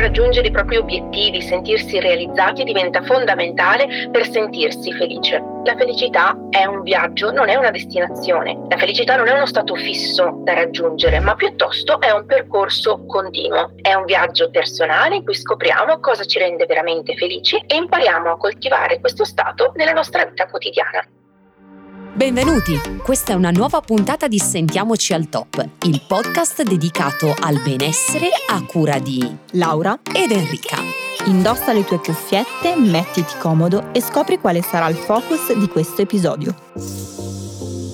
raggiungere i propri obiettivi, sentirsi realizzati diventa fondamentale per sentirsi felice. La felicità è un viaggio, non è una destinazione. La felicità non è uno stato fisso da raggiungere, ma piuttosto è un percorso continuo. È un viaggio personale in cui scopriamo cosa ci rende veramente felici e impariamo a coltivare questo stato nella nostra vita quotidiana. Benvenuti! Questa è una nuova puntata di Sentiamoci al Top, il podcast dedicato al benessere a cura di Laura ed Enrica. Indossa le tue cuffiette, mettiti comodo e scopri quale sarà il focus di questo episodio.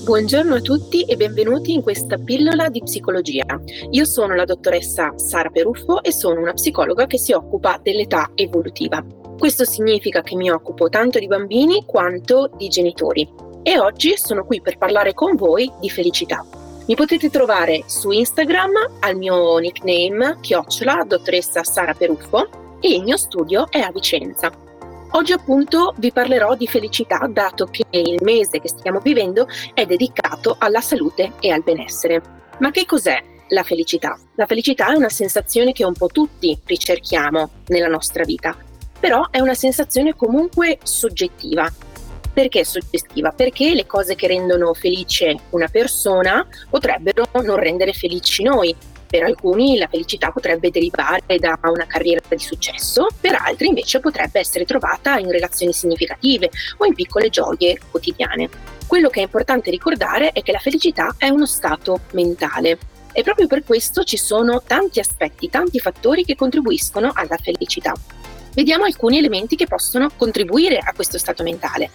Buongiorno a tutti e benvenuti in questa pillola di psicologia. Io sono la dottoressa Sara Peruffo e sono una psicologa che si occupa dell'età evolutiva. Questo significa che mi occupo tanto di bambini quanto di genitori e oggi sono qui per parlare con voi di felicità. Mi potete trovare su Instagram al mio nickname chiocciola dottoressa Sara Peruffo e il mio studio è a Vicenza. Oggi appunto vi parlerò di felicità dato che il mese che stiamo vivendo è dedicato alla salute e al benessere. Ma che cos'è la felicità? La felicità è una sensazione che un po' tutti ricerchiamo nella nostra vita, però è una sensazione comunque soggettiva perché è suggestiva? Perché le cose che rendono felice una persona potrebbero non rendere felici noi. Per alcuni la felicità potrebbe derivare da una carriera di successo, per altri invece potrebbe essere trovata in relazioni significative o in piccole gioie quotidiane. Quello che è importante ricordare è che la felicità è uno stato mentale e proprio per questo ci sono tanti aspetti, tanti fattori che contribuiscono alla felicità. Vediamo alcuni elementi che possono contribuire a questo stato mentale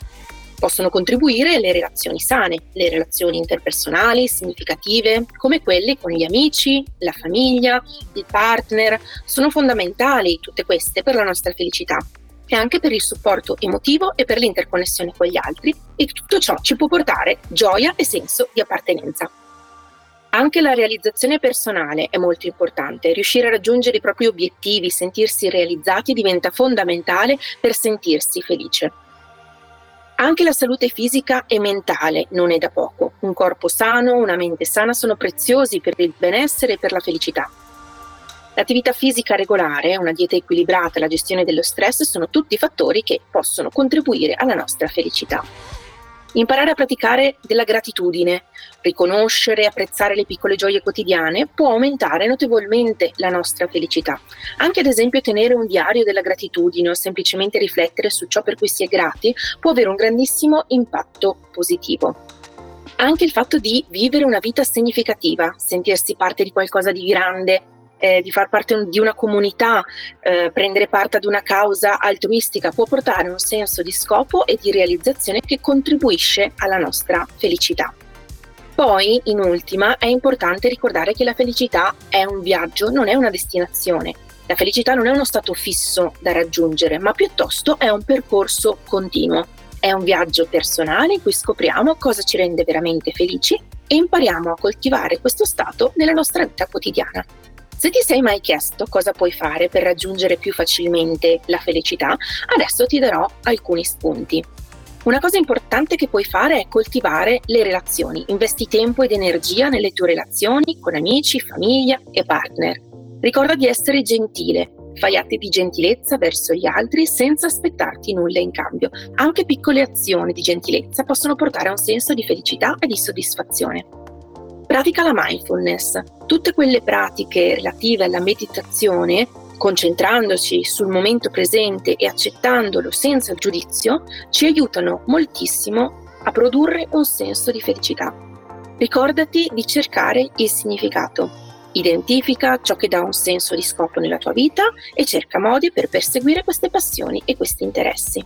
possono contribuire le relazioni sane, le relazioni interpersonali significative, come quelle con gli amici, la famiglia, il partner. Sono fondamentali tutte queste per la nostra felicità e anche per il supporto emotivo e per l'interconnessione con gli altri e tutto ciò ci può portare gioia e senso di appartenenza. Anche la realizzazione personale è molto importante, riuscire a raggiungere i propri obiettivi, sentirsi realizzati diventa fondamentale per sentirsi felice. Anche la salute fisica e mentale non è da poco. Un corpo sano, una mente sana sono preziosi per il benessere e per la felicità. L'attività fisica regolare, una dieta equilibrata e la gestione dello stress sono tutti fattori che possono contribuire alla nostra felicità. Imparare a praticare della gratitudine, riconoscere e apprezzare le piccole gioie quotidiane può aumentare notevolmente la nostra felicità. Anche ad esempio tenere un diario della gratitudine o semplicemente riflettere su ciò per cui si è grati può avere un grandissimo impatto positivo. Anche il fatto di vivere una vita significativa, sentirsi parte di qualcosa di grande, eh, di far parte di una comunità, eh, prendere parte ad una causa altruistica può portare un senso di scopo e di realizzazione che contribuisce alla nostra felicità. Poi, in ultima, è importante ricordare che la felicità è un viaggio, non è una destinazione. La felicità non è uno stato fisso da raggiungere, ma piuttosto è un percorso continuo. È un viaggio personale in cui scopriamo cosa ci rende veramente felici e impariamo a coltivare questo stato nella nostra vita quotidiana. Se ti sei mai chiesto cosa puoi fare per raggiungere più facilmente la felicità, adesso ti darò alcuni spunti. Una cosa importante che puoi fare è coltivare le relazioni. Investi tempo ed energia nelle tue relazioni con amici, famiglia e partner. Ricorda di essere gentile. Fai atti di gentilezza verso gli altri senza aspettarti nulla in cambio. Anche piccole azioni di gentilezza possono portare a un senso di felicità e di soddisfazione. Pratica la mindfulness. Tutte quelle pratiche relative alla meditazione, concentrandoci sul momento presente e accettandolo senza giudizio, ci aiutano moltissimo a produrre un senso di felicità. Ricordati di cercare il significato. Identifica ciò che dà un senso di scopo nella tua vita e cerca modi per perseguire queste passioni e questi interessi.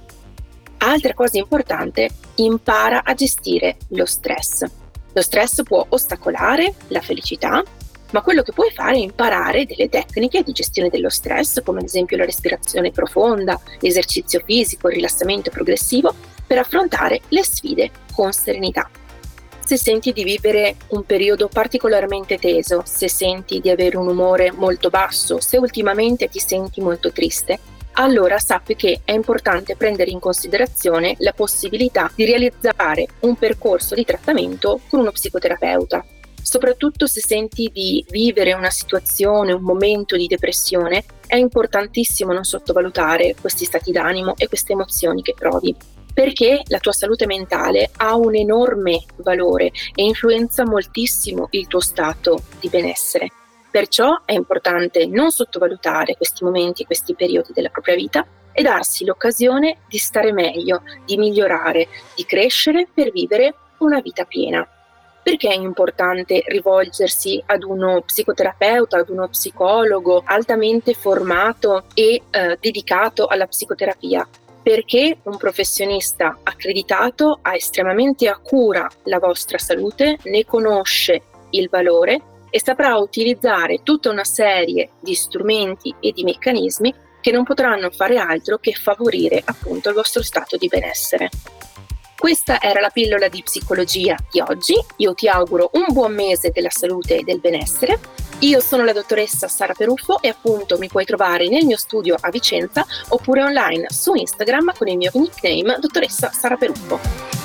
Altra cosa importante, impara a gestire lo stress. Lo stress può ostacolare la felicità, ma quello che puoi fare è imparare delle tecniche di gestione dello stress, come ad esempio la respirazione profonda, l'esercizio fisico, il rilassamento progressivo, per affrontare le sfide con serenità. se senti di vivere un periodo particolarmente teso, se senti di avere un umore molto basso, se ultimamente ti senti molto triste, allora sappi che è importante prendere in considerazione la possibilità di realizzare un percorso di trattamento con uno psicoterapeuta. Soprattutto se senti di vivere una situazione, un momento di depressione, è importantissimo non sottovalutare questi stati d'animo e queste emozioni che provi perché la tua salute mentale ha un enorme valore e influenza moltissimo il tuo stato di benessere. Perciò è importante non sottovalutare questi momenti, questi periodi della propria vita e darsi l'occasione di stare meglio, di migliorare, di crescere per vivere una vita piena. Perché è importante rivolgersi ad uno psicoterapeuta, ad uno psicologo altamente formato e eh, dedicato alla psicoterapia? perché un professionista accreditato ha estremamente a cura la vostra salute, ne conosce il valore e saprà utilizzare tutta una serie di strumenti e di meccanismi che non potranno fare altro che favorire appunto il vostro stato di benessere. Questa era la pillola di psicologia di oggi. Io ti auguro un buon mese della salute e del benessere. Io sono la dottoressa Sara Peruffo e appunto mi puoi trovare nel mio studio a Vicenza oppure online su Instagram con il mio nickname dottoressa Sara Peruffo.